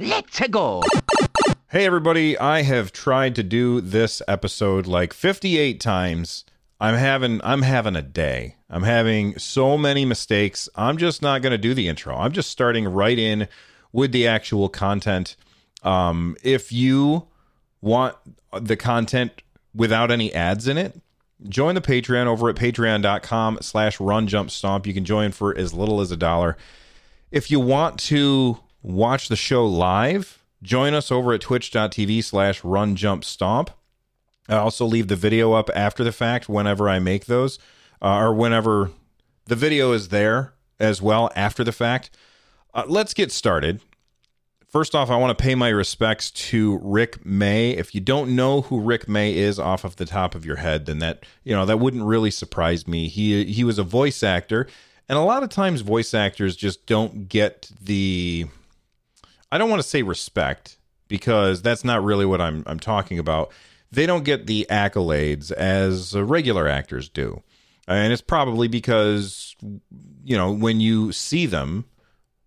Let's go. Hey everybody, I have tried to do this episode like 58 times. I'm having I'm having a day. I'm having so many mistakes. I'm just not going to do the intro. I'm just starting right in with the actual content. Um if you want the content without any ads in it, join the Patreon over at patreon.com slash run jump stomp. You can join for as little as a dollar. If you want to watch the show live, join us over at twitch.tv slash run jump stomp. I also leave the video up after the fact whenever I make those, uh, or whenever the video is there as well after the fact. Uh, let's get started. First off, I want to pay my respects to Rick May. If you don't know who Rick May is off of the top of your head, then that you know that wouldn't really surprise me. He he was a voice actor, and a lot of times voice actors just don't get the I don't want to say respect because that's not really what I'm I'm talking about. They don't get the accolades as regular actors do. And it's probably because you know, when you see them,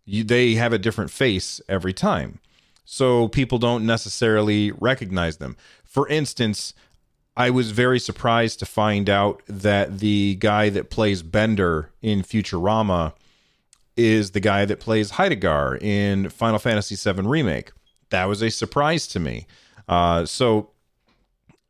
you, they have a different face every time. So people don't necessarily recognize them. For instance, I was very surprised to find out that the guy that plays Bender in Futurama is the guy that plays Heidegger in Final Fantasy VII Remake. That was a surprise to me. Uh, so,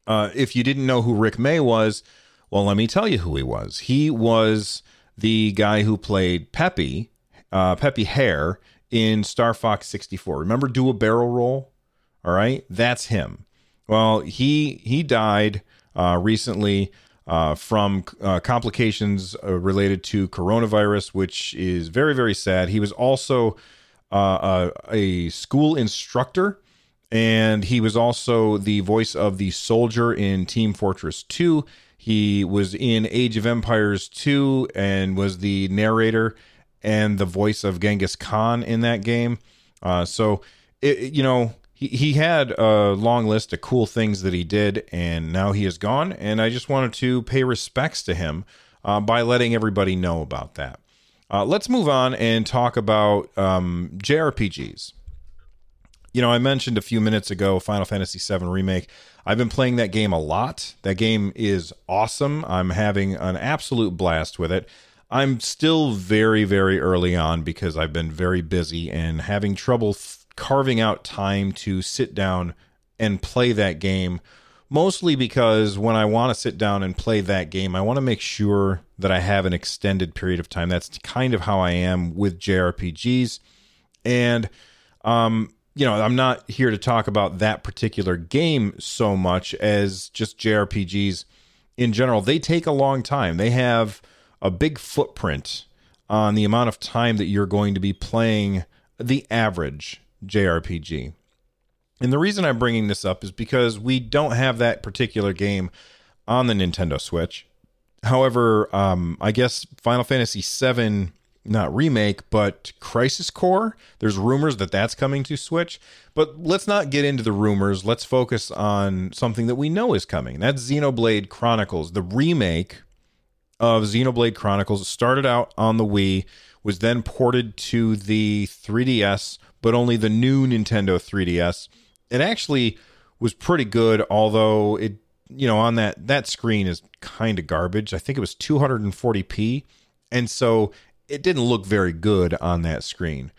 uh, if you didn't know who Rick May was, well, let me tell you who he was. He was the guy who played Peppy, uh, Peppy Hare in Star Fox 64. Remember Do a Barrel Roll? All right, that's him. Well, he he died uh, recently uh, from uh, complications uh, related to coronavirus, which is very, very sad. He was also uh, a, a, school instructor, and he was also the voice of the soldier in Team Fortress 2. He was in Age of Empires 2 and was the narrator and the voice of Genghis Khan in that game. Uh, so, it, you know, he, he had a long list of cool things that he did, and now he is gone. And I just wanted to pay respects to him uh, by letting everybody know about that. Uh, let's move on and talk about um, JRPGs. You know, I mentioned a few minutes ago Final Fantasy VII Remake. I've been playing that game a lot. That game is awesome. I'm having an absolute blast with it. I'm still very, very early on because I've been very busy and having trouble carving out time to sit down and play that game mostly because when I want to sit down and play that game, I want to make sure that I have an extended period of time. That's kind of how I am with JRPGs. And, um, you know, I'm not here to talk about that particular game so much as just JRPGs in general. They take a long time, they have a big footprint on the amount of time that you're going to be playing the average JRPG. And the reason I'm bringing this up is because we don't have that particular game on the Nintendo Switch. However, um, I guess Final Fantasy VII, not remake, but Crisis Core, there's rumors that that's coming to Switch. But let's not get into the rumors. Let's focus on something that we know is coming. That's Xenoblade Chronicles, the remake of Xenoblade Chronicles. It started out on the Wii, was then ported to the 3DS but only the new Nintendo 3DS. It actually was pretty good, although it you know on that that screen is kind of garbage. I think it was 240p, and so it didn't look very good on that screen.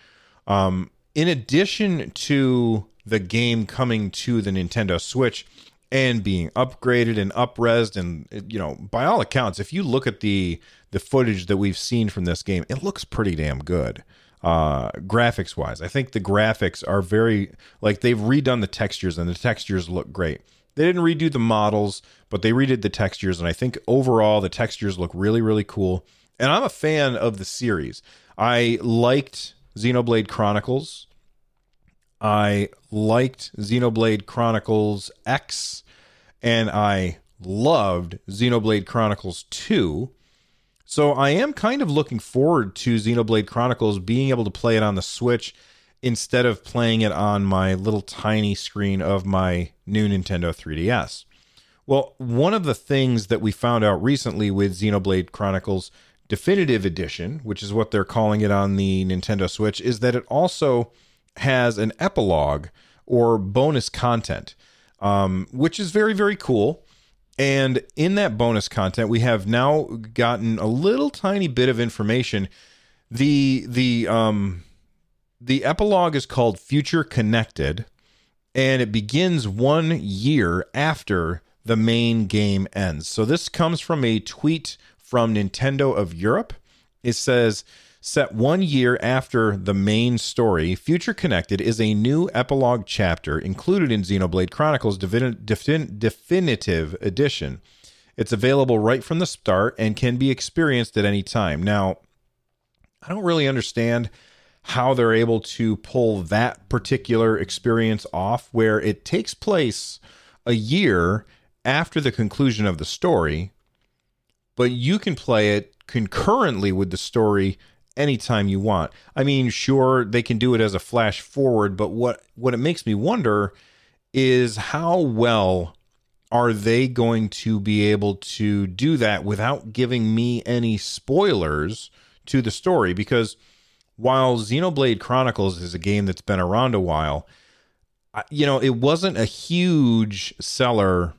Um, in addition to the game coming to the Nintendo Switch and being upgraded and upresed, and you know, by all accounts, if you look at the the footage that we've seen from this game, it looks pretty damn good uh, graphics wise. I think the graphics are very like they've redone the textures and the textures look great. They didn't redo the models, but they redid the textures, and I think overall the textures look really, really cool. And I'm a fan of the series. I liked Xenoblade Chronicles. I liked Xenoblade Chronicles X, and I loved Xenoblade Chronicles 2. So I am kind of looking forward to Xenoblade Chronicles being able to play it on the Switch instead of playing it on my little tiny screen of my new Nintendo 3DS. Well, one of the things that we found out recently with Xenoblade Chronicles Definitive Edition, which is what they're calling it on the Nintendo Switch, is that it also has an epilogue or bonus content, um, which is very, very cool. And in that bonus content, we have now gotten a little tiny bit of information. The the um the epilogue is called Future Connected, and it begins one year after the main game ends. So this comes from a tweet from Nintendo of Europe. It says Set one year after the main story, Future Connected is a new epilogue chapter included in Xenoblade Chronicles Defin- Defin- Definitive Edition. It's available right from the start and can be experienced at any time. Now, I don't really understand how they're able to pull that particular experience off where it takes place a year after the conclusion of the story, but you can play it concurrently with the story anytime you want. I mean, sure, they can do it as a flash forward, but what what it makes me wonder is how well are they going to be able to do that without giving me any spoilers to the story because while Xenoblade Chronicles is a game that's been around a while, you know, it wasn't a huge seller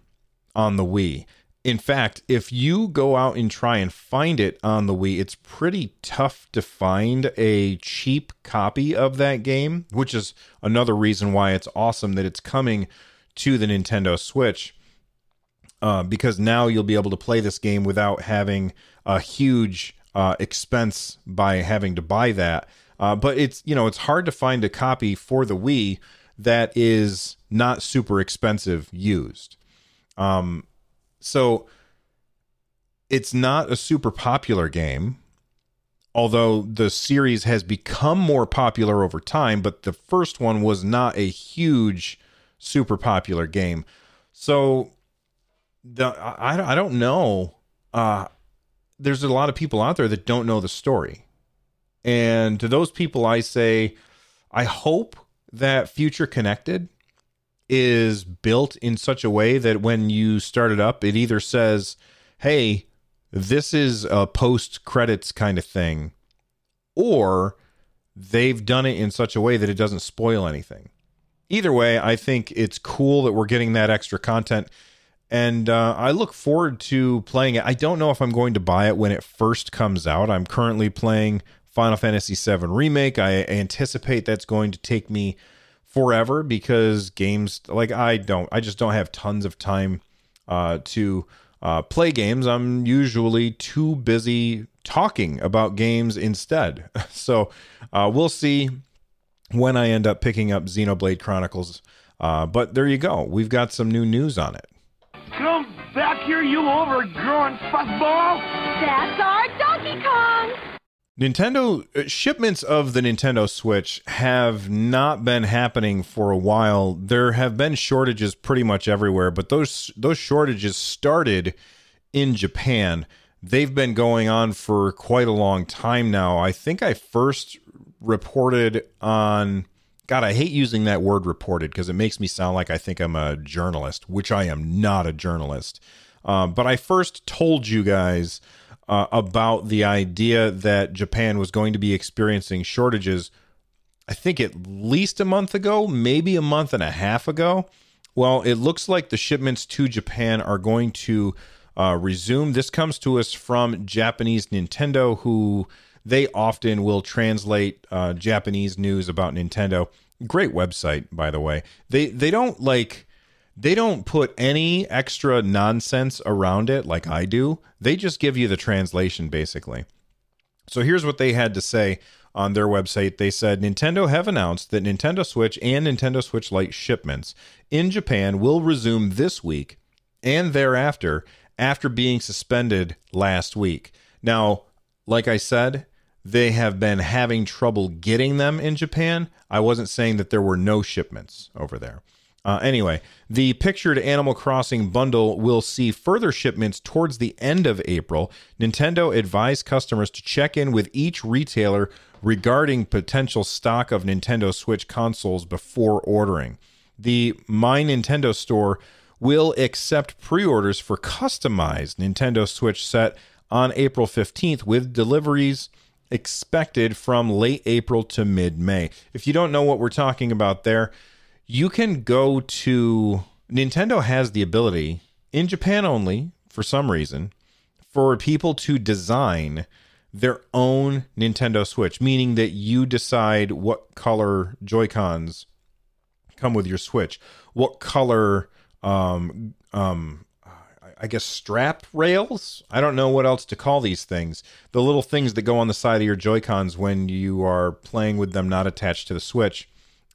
on the Wii. In fact, if you go out and try and find it on the Wii, it's pretty tough to find a cheap copy of that game, which is another reason why it's awesome that it's coming to the Nintendo Switch. Uh, because now you'll be able to play this game without having a huge uh, expense by having to buy that. Uh, but it's you know it's hard to find a copy for the Wii that is not super expensive used. Um, so it's not a super popular game, although the series has become more popular over time, but the first one was not a huge, super popular game. So the I, I don't know. Uh, there's a lot of people out there that don't know the story. And to those people, I say, I hope that Future Connected is built in such a way that when you start it up, it either says, hey, this is a post credits kind of thing, or they've done it in such a way that it doesn't spoil anything. Either way, I think it's cool that we're getting that extra content. And uh, I look forward to playing it. I don't know if I'm going to buy it when it first comes out. I'm currently playing Final Fantasy VII Remake. I anticipate that's going to take me forever because games like I don't I just don't have tons of time uh, to uh, play games. I'm usually too busy talking about games instead. so uh, we'll see when I end up picking up Xenoblade Chronicles. Uh, but there you go. We've got some new news on it. Come back here, you overgrown fuckball! That's our Donkey Kong! Nintendo uh, shipments of the Nintendo Switch have not been happening for a while. There have been shortages pretty much everywhere, but those those shortages started in Japan. They've been going on for quite a long time now. I think I first reported on God, I hate using that word reported because it makes me sound like I think I'm a journalist, which I am not a journalist. Um, but I first told you guys uh, about the idea that Japan was going to be experiencing shortages, I think at least a month ago, maybe a month and a half ago. Well, it looks like the shipments to Japan are going to uh, resume. This comes to us from Japanese Nintendo, who they often will translate uh, Japanese news about Nintendo. Great website, by the way. They they don't like they don't put any extra nonsense around it like I do. They just give you the translation basically. So here's what they had to say on their website. They said Nintendo have announced that Nintendo Switch and Nintendo Switch Lite shipments in Japan will resume this week and thereafter after being suspended last week. Now, like I said, they have been having trouble getting them in Japan. I wasn't saying that there were no shipments over there. Uh, anyway, the pictured Animal Crossing bundle will see further shipments towards the end of April. Nintendo advised customers to check in with each retailer regarding potential stock of Nintendo Switch consoles before ordering. The My Nintendo store will accept pre orders for customized Nintendo Switch set on April 15th with deliveries expected from late April to mid May. If you don't know what we're talking about there, you can go to Nintendo has the ability in Japan only for some reason for people to design their own Nintendo Switch, meaning that you decide what color Joy Cons come with your Switch, what color, um, um, I guess strap rails. I don't know what else to call these things. The little things that go on the side of your Joy Cons when you are playing with them not attached to the Switch.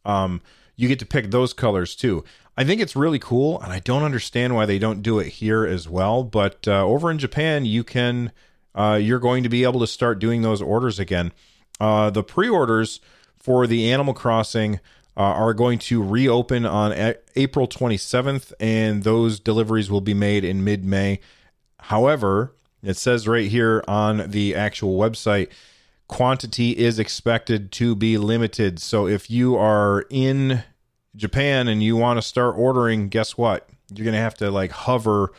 Um, you get to pick those colors too. I think it's really cool, and I don't understand why they don't do it here as well. But uh, over in Japan, you can uh, you're going to be able to start doing those orders again. Uh, the pre-orders for the Animal Crossing uh, are going to reopen on a- April 27th, and those deliveries will be made in mid-May. However, it says right here on the actual website quantity is expected to be limited. So if you are in Japan and you want to start ordering, guess what? You're going to have to like hover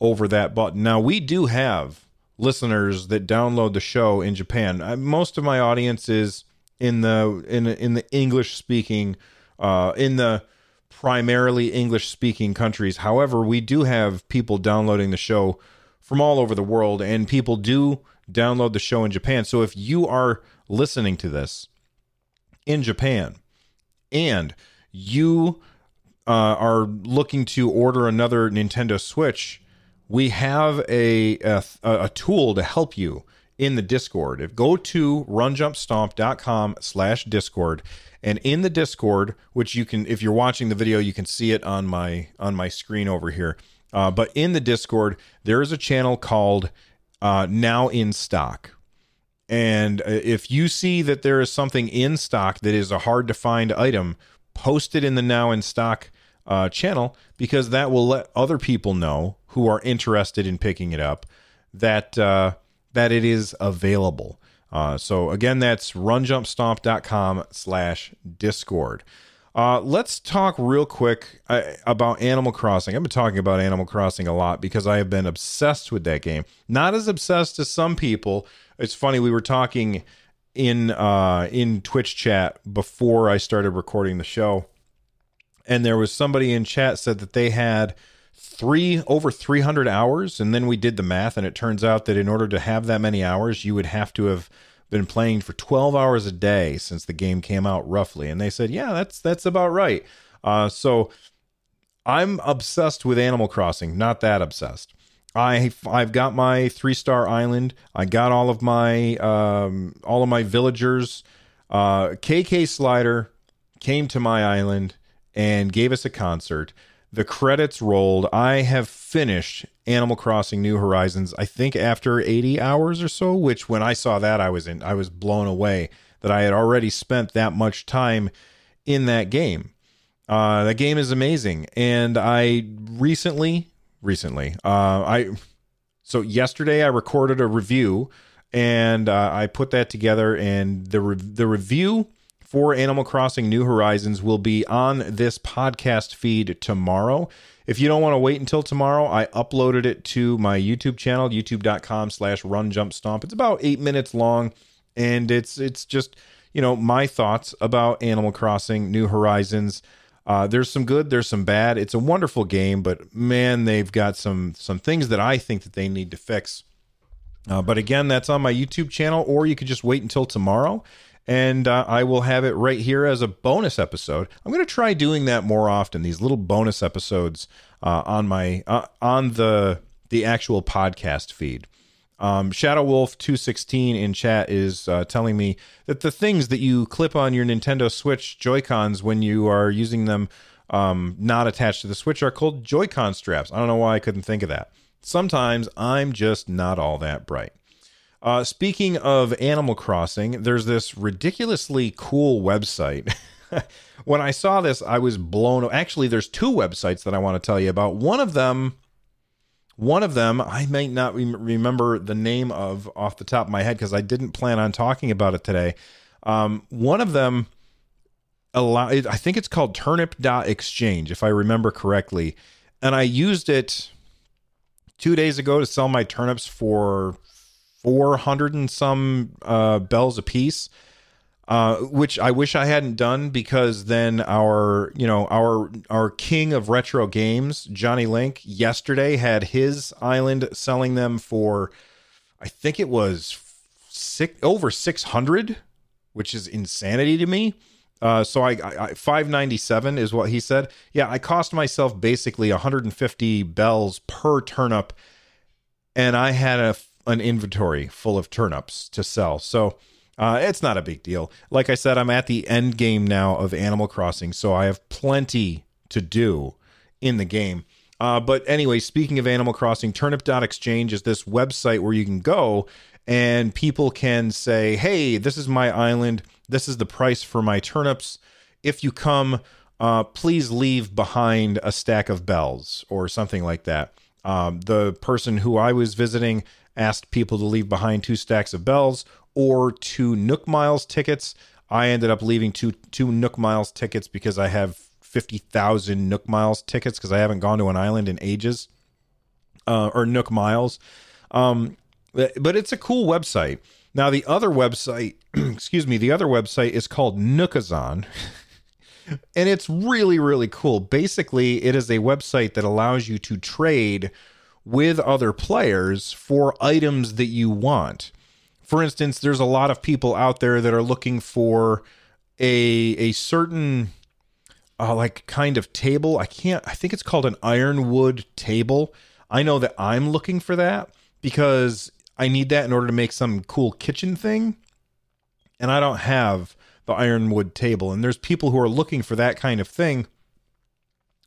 over that button. Now, we do have listeners that download the show in Japan. I, most of my audience is in the in in the English speaking uh in the primarily English speaking countries. However, we do have people downloading the show from all over the world and people do download the show in Japan. So if you are listening to this in Japan and you uh, are looking to order another Nintendo Switch, we have a, a a tool to help you in the Discord. If go to runjumpstomp.com slash Discord and in the Discord, which you can if you're watching the video, you can see it on my on my screen over here. Uh, but in the Discord, there is a channel called uh, Now in Stock. And uh, if you see that there is something in stock that is a hard to find item, post it in the Now in Stock uh, channel because that will let other people know who are interested in picking it up that uh, that it is available. Uh, so again, that's runjumpstomp.com slash discord. Uh, let's talk real quick uh, about Animal Crossing. I've been talking about Animal Crossing a lot because I have been obsessed with that game. Not as obsessed as some people. It's funny we were talking in uh, in Twitch chat before I started recording the show, and there was somebody in chat said that they had three over 300 hours and then we did the math and it turns out that in order to have that many hours you would have to have been playing for 12 hours a day since the game came out roughly and they said yeah that's that's about right uh, so i'm obsessed with animal crossing not that obsessed I I've got my three star island. I got all of my um, all of my villagers. Uh, KK Slider came to my island and gave us a concert. The credits rolled. I have finished Animal Crossing New Horizons. I think after 80 hours or so, which when I saw that I was in I was blown away that I had already spent that much time in that game. Uh, that game is amazing, and I recently recently. Uh, I so yesterday I recorded a review and uh, I put that together, and the re- the review for Animal Crossing New Horizons will be on this podcast feed tomorrow. If you don't want to wait until tomorrow, I uploaded it to my YouTube channel, youtube.com slash run jump stomp. It's about eight minutes long, and it's it's just, you know, my thoughts about Animal Crossing New Horizons. Uh, there's some good, there's some bad. It's a wonderful game, but man, they've got some some things that I think that they need to fix. Uh, but again, that's on my YouTube channel, or you could just wait until tomorrow, and uh, I will have it right here as a bonus episode. I'm going to try doing that more often. These little bonus episodes uh, on my uh, on the the actual podcast feed. Um, Shadow Wolf 216 in chat is uh, telling me that the things that you clip on your Nintendo Switch Joy Cons when you are using them um, not attached to the Switch are called Joy-Con straps. I don't know why I couldn't think of that. Sometimes I'm just not all that bright. Uh, speaking of Animal Crossing, there's this ridiculously cool website. when I saw this, I was blown. Actually, there's two websites that I want to tell you about. One of them one of them, I might not remember the name of off the top of my head because I didn't plan on talking about it today. Um, one of them, allow, I think it's called turnip.exchange, if I remember correctly. And I used it two days ago to sell my turnips for 400 and some uh, bells a piece. Uh, which I wish I hadn't done because then our, you know, our our king of retro games, Johnny Link, yesterday had his island selling them for, I think it was six over six hundred, which is insanity to me. Uh, so I, I, 597 is what he said. Yeah, I cost myself basically 150 bells per turnip, and I had a an inventory full of turnips to sell. So uh, it's not a big deal. Like I said, I'm at the end game now of Animal Crossing, so I have plenty to do in the game. Uh, but anyway, speaking of Animal Crossing, Turnip.exchange is this website where you can go and people can say, hey, this is my island. This is the price for my turnips. If you come, uh, please leave behind a stack of bells or something like that. Um, the person who I was visiting asked people to leave behind two stacks of bells or two Nook Miles tickets. I ended up leaving two two Nook Miles tickets because I have fifty thousand Nook Miles tickets because I haven't gone to an island in ages, uh, or Nook Miles. Um, but it's a cool website. Now the other website, excuse me, the other website is called Nookazon. and it's really really cool. Basically, it is a website that allows you to trade with other players for items that you want. For instance, there's a lot of people out there that are looking for a a certain uh, like kind of table. I can't I think it's called an ironwood table. I know that I'm looking for that because I need that in order to make some cool kitchen thing. And I don't have the ironwood table. And there's people who are looking for that kind of thing.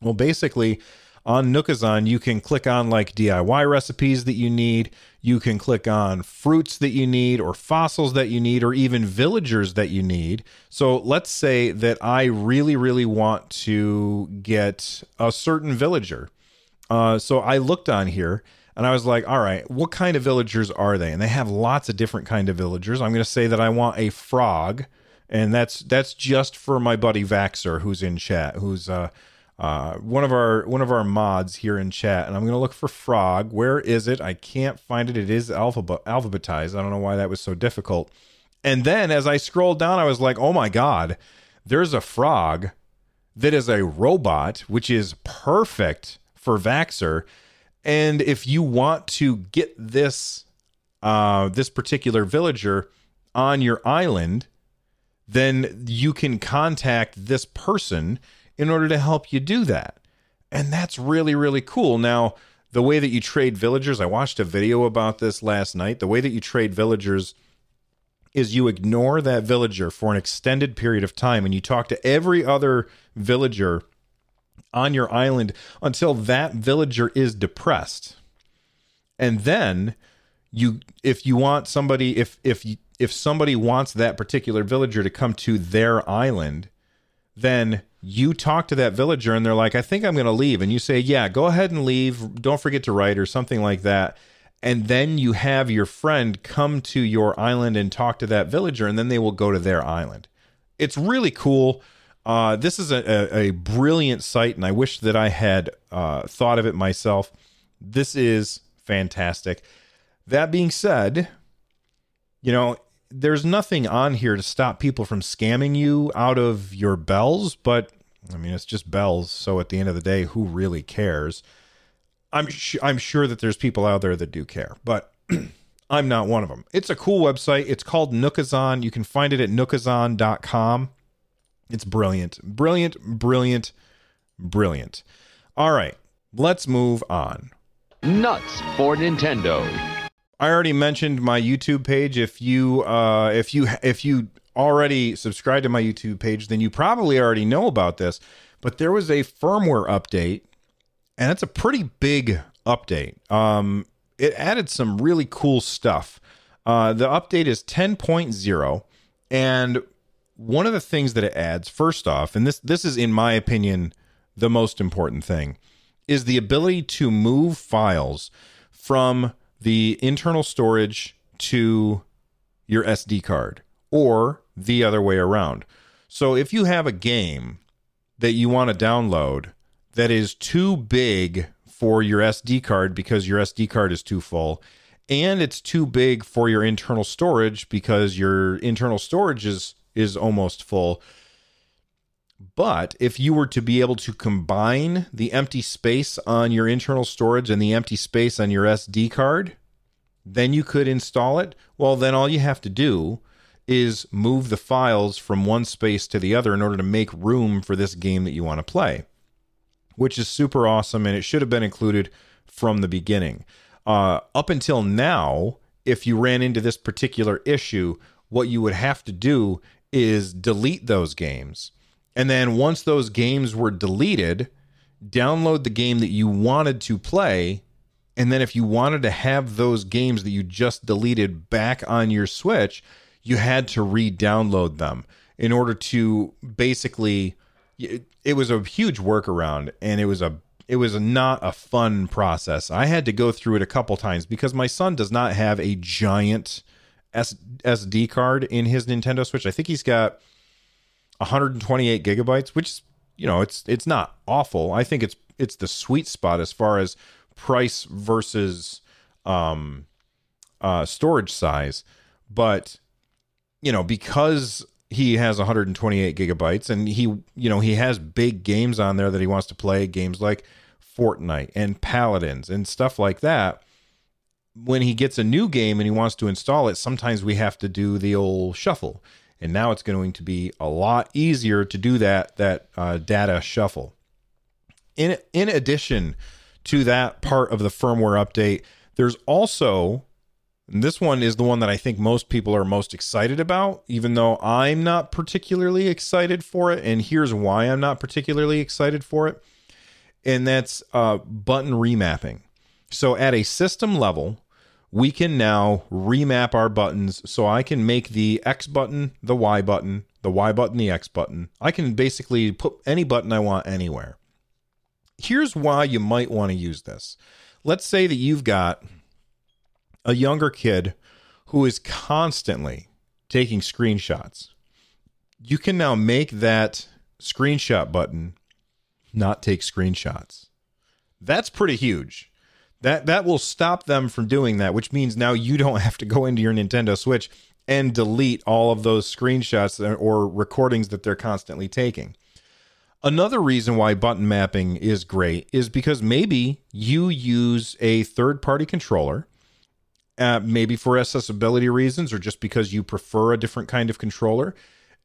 Well, basically, on Nookazon, you can click on like DIY recipes that you need. You can click on fruits that you need, or fossils that you need, or even villagers that you need. So let's say that I really, really want to get a certain villager. Uh, so I looked on here and I was like, all right, what kind of villagers are they? And they have lots of different kind of villagers. I'm going to say that I want a frog, and that's that's just for my buddy Vaxer, who's in chat, who's uh, uh, one of our one of our mods here in chat. And I'm to look for frog. Where is it? I can't find it. It is alphabet alphabetized. I don't know why that was so difficult. And then as I scrolled down, I was like, oh my god, there's a frog that is a robot, which is perfect for Vaxer and if you want to get this uh, this particular villager on your island, then you can contact this person in order to help you do that. And that's really, really cool. Now, the way that you trade villagers, I watched a video about this last night. The way that you trade villagers is you ignore that villager for an extended period of time and you talk to every other villager on your island until that villager is depressed. And then you if you want somebody if if if somebody wants that particular villager to come to their island, then you talk to that villager and they're like, I think I'm going to leave. And you say, Yeah, go ahead and leave. Don't forget to write or something like that. And then you have your friend come to your island and talk to that villager, and then they will go to their island. It's really cool. Uh, this is a, a, a, brilliant site, and I wish that I had uh, thought of it myself. This is fantastic. That being said, you know, there's nothing on here to stop people from scamming you out of your bells, but I mean, it's just bells. So at the end of the day, who really cares? I'm sh- I'm sure that there's people out there that do care, but I'm not one of them. It's a cool website. It's called Nookazon. You can find it at nookazon.com. It's brilliant. Brilliant, brilliant, brilliant. All right, let's move on. Nuts for Nintendo. I already mentioned my YouTube page. If you uh if you if you already subscribed to my YouTube page, then you probably already know about this. But there was a firmware update, and it's a pretty big update. Um, it added some really cool stuff. Uh, the update is 10.0, and one of the things that it adds, first off, and this this is in my opinion the most important thing, is the ability to move files from the internal storage to your SD card or the other way around. So if you have a game that you want to download that is too big for your SD card because your SD card is too full, and it's too big for your internal storage because your internal storage is is almost full. But if you were to be able to combine the empty space on your internal storage and the empty space on your SD card, then you could install it. Well, then all you have to do is move the files from one space to the other in order to make room for this game that you want to play, which is super awesome. And it should have been included from the beginning. Uh, up until now, if you ran into this particular issue, what you would have to do is delete those games. And then once those games were deleted, download the game that you wanted to play. And then if you wanted to have those games that you just deleted back on your Switch, you had to re download them in order to basically. It was a huge workaround and it was a it was not a fun process. I had to go through it a couple times because my son does not have a giant S- SD card in his Nintendo Switch. I think he's got 128 gigabytes, which is you know it's it's not awful. I think it's it's the sweet spot as far as price versus um, uh, storage size. But you know because he has 128 gigabytes and he you know he has big games on there that he wants to play games like Fortnite and Paladins and stuff like that when he gets a new game and he wants to install it sometimes we have to do the old shuffle and now it's going to be a lot easier to do that that uh, data shuffle in in addition to that part of the firmware update there's also this one is the one that I think most people are most excited about, even though I'm not particularly excited for it. And here's why I'm not particularly excited for it. And that's uh, button remapping. So at a system level, we can now remap our buttons. So I can make the X button the Y button, the Y button the X button. I can basically put any button I want anywhere. Here's why you might want to use this. Let's say that you've got a younger kid who is constantly taking screenshots. You can now make that screenshot button not take screenshots. That's pretty huge. That that will stop them from doing that, which means now you don't have to go into your Nintendo Switch and delete all of those screenshots or recordings that they're constantly taking. Another reason why button mapping is great is because maybe you use a third party controller uh, maybe for accessibility reasons or just because you prefer a different kind of controller,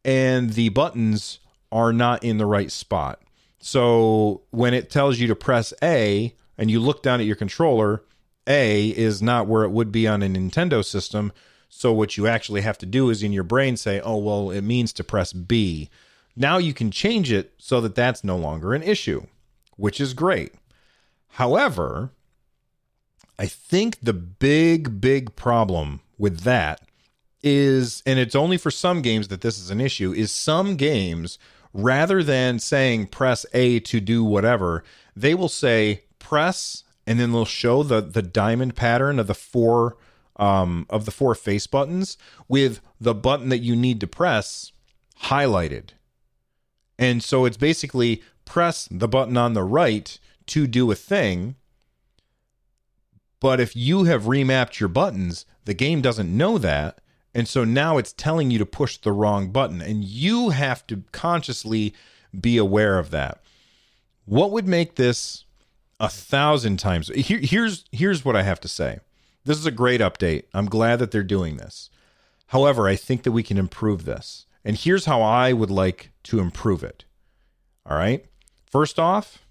and the buttons are not in the right spot. So when it tells you to press A and you look down at your controller, A is not where it would be on a Nintendo system. So what you actually have to do is in your brain say, oh, well, it means to press B. Now you can change it so that that's no longer an issue, which is great. However, I think the big, big problem with that is, and it's only for some games that this is an issue, is some games, rather than saying press A to do whatever, they will say press and then they'll show the the diamond pattern of the four um, of the four face buttons with the button that you need to press highlighted. And so it's basically press the button on the right to do a thing but if you have remapped your buttons, the game doesn't know that. And so now it's telling you to push the wrong button. And you have to consciously be aware of that. What would make this a thousand times? Here, here's here's what I have to say. This is a great update. I'm glad that they're doing this. However, I think that we can improve this. And here's how I would like to improve it. All right. First off,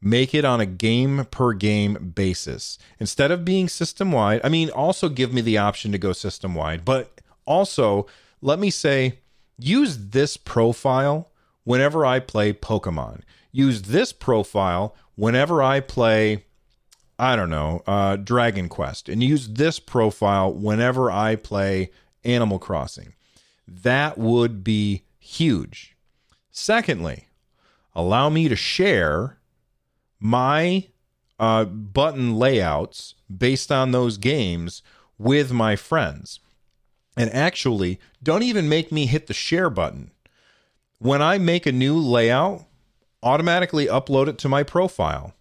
make it on a game per game basis instead of being system wide. I mean, also give me the option to go system wide, but also let me say use this profile whenever I play Pokemon. Use this profile whenever I play, I don't know, uh, Dragon Quest, and use this profile whenever I play Animal Crossing. That would be huge. Secondly, allow me to share my uh, button layouts based on those games with my friends. And actually, don't even make me hit the share button. When I make a new layout, automatically upload it to my profile.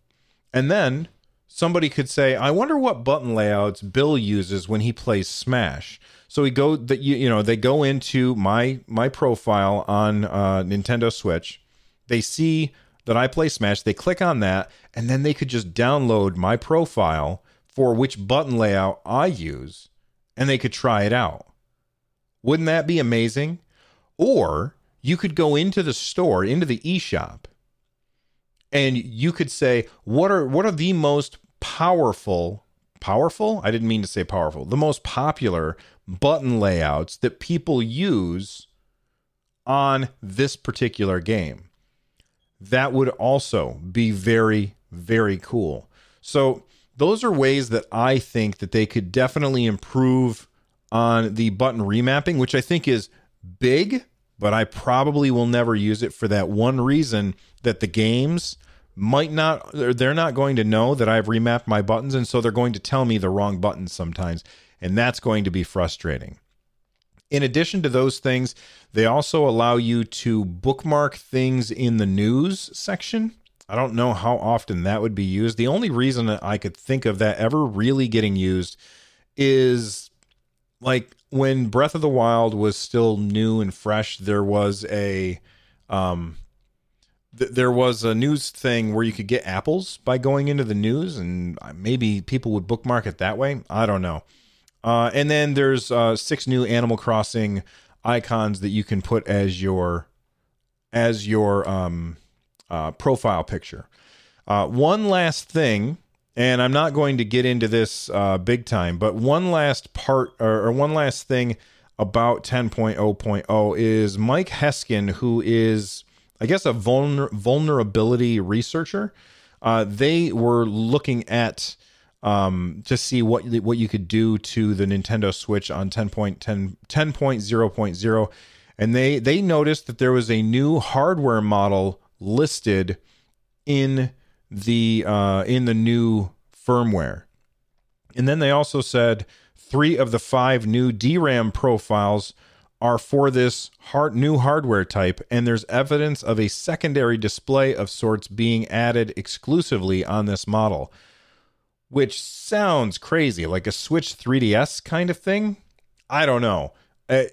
And then somebody could say, "I wonder what button layouts Bill uses when he plays Smash." So we go that you you know they go into my my profile on uh, Nintendo Switch. They see that I play Smash. They click on that, and then they could just download my profile for which button layout I use, and they could try it out. Wouldn't that be amazing? Or you could go into the store, into the eShop, and you could say, what are what are the most powerful powerful? I didn't mean to say powerful. The most popular button layouts that people use on this particular game. That would also be very very cool. So those are ways that I think that they could definitely improve on the button remapping, which I think is big, but I probably will never use it for that one reason that the games might not they're not going to know that I've remapped my buttons and so they're going to tell me the wrong buttons sometimes and that's going to be frustrating. In addition to those things, they also allow you to bookmark things in the news section. I don't know how often that would be used. The only reason I could think of that ever really getting used is like when Breath of the Wild was still new and fresh, there was a um th- there was a news thing where you could get apples by going into the news and maybe people would bookmark it that way. I don't know. Uh, and then there's uh, six new Animal Crossing icons that you can put as your as your um, uh, profile picture. Uh, one last thing and I'm not going to get into this uh, big time, but one last part or, or one last thing about 10.0.0 is Mike Heskin, who is, I guess, a vulner- vulnerability researcher. Uh, they were looking at um, to see what what you could do to the Nintendo Switch on 10.10 10.0.0, and they they noticed that there was a new hardware model listed in the uh, in the new firmware. And then they also said three of the five new DRAM profiles are for this hard, new hardware type, and there's evidence of a secondary display of sorts being added exclusively on this model, which sounds crazy, like a Switch 3DS kind of thing. I don't know. I,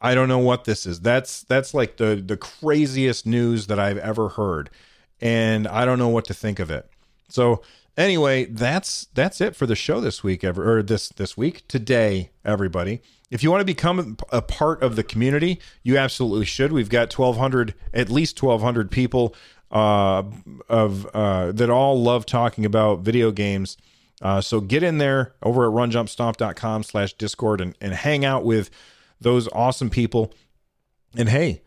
I don't know what this is. That's that's like the the craziest news that I've ever heard and I don't know what to think of it. So anyway, that's that's it for the show this week ever or this this week today everybody. If you want to become a part of the community, you absolutely should. We've got 1200 at least 1200 people uh, of uh, that all love talking about video games. Uh, so get in there over at runjumpstomp.com slash discord and, and hang out with those awesome people. And hey,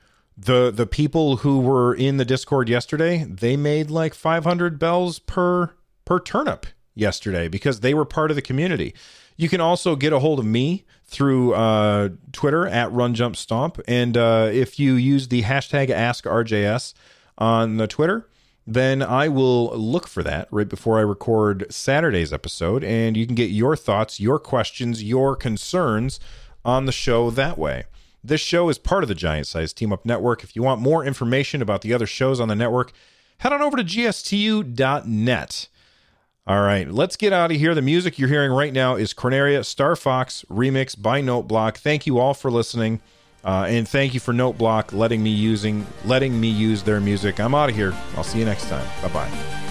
the the people who were in the discord yesterday they made like 500 bells per per turnip yesterday because they were part of the community. You can also get a hold of me through uh, twitter at run jump stomp and uh, if you use the hashtag ask rjs on the twitter then i will look for that right before i record saturday's episode. And you can get your thoughts your questions your concerns on the show that way this show is part of the Giant Size Team Up Network. If you want more information about the other shows on the network, head on over to gstu.net. All right, let's get out of here. The music you're hearing right now is Corneria Star Fox remix by Noteblock. Thank you all for listening, uh, and thank you for Noteblock letting me using letting me use their music. I'm out of here. I'll see you next time. Bye bye.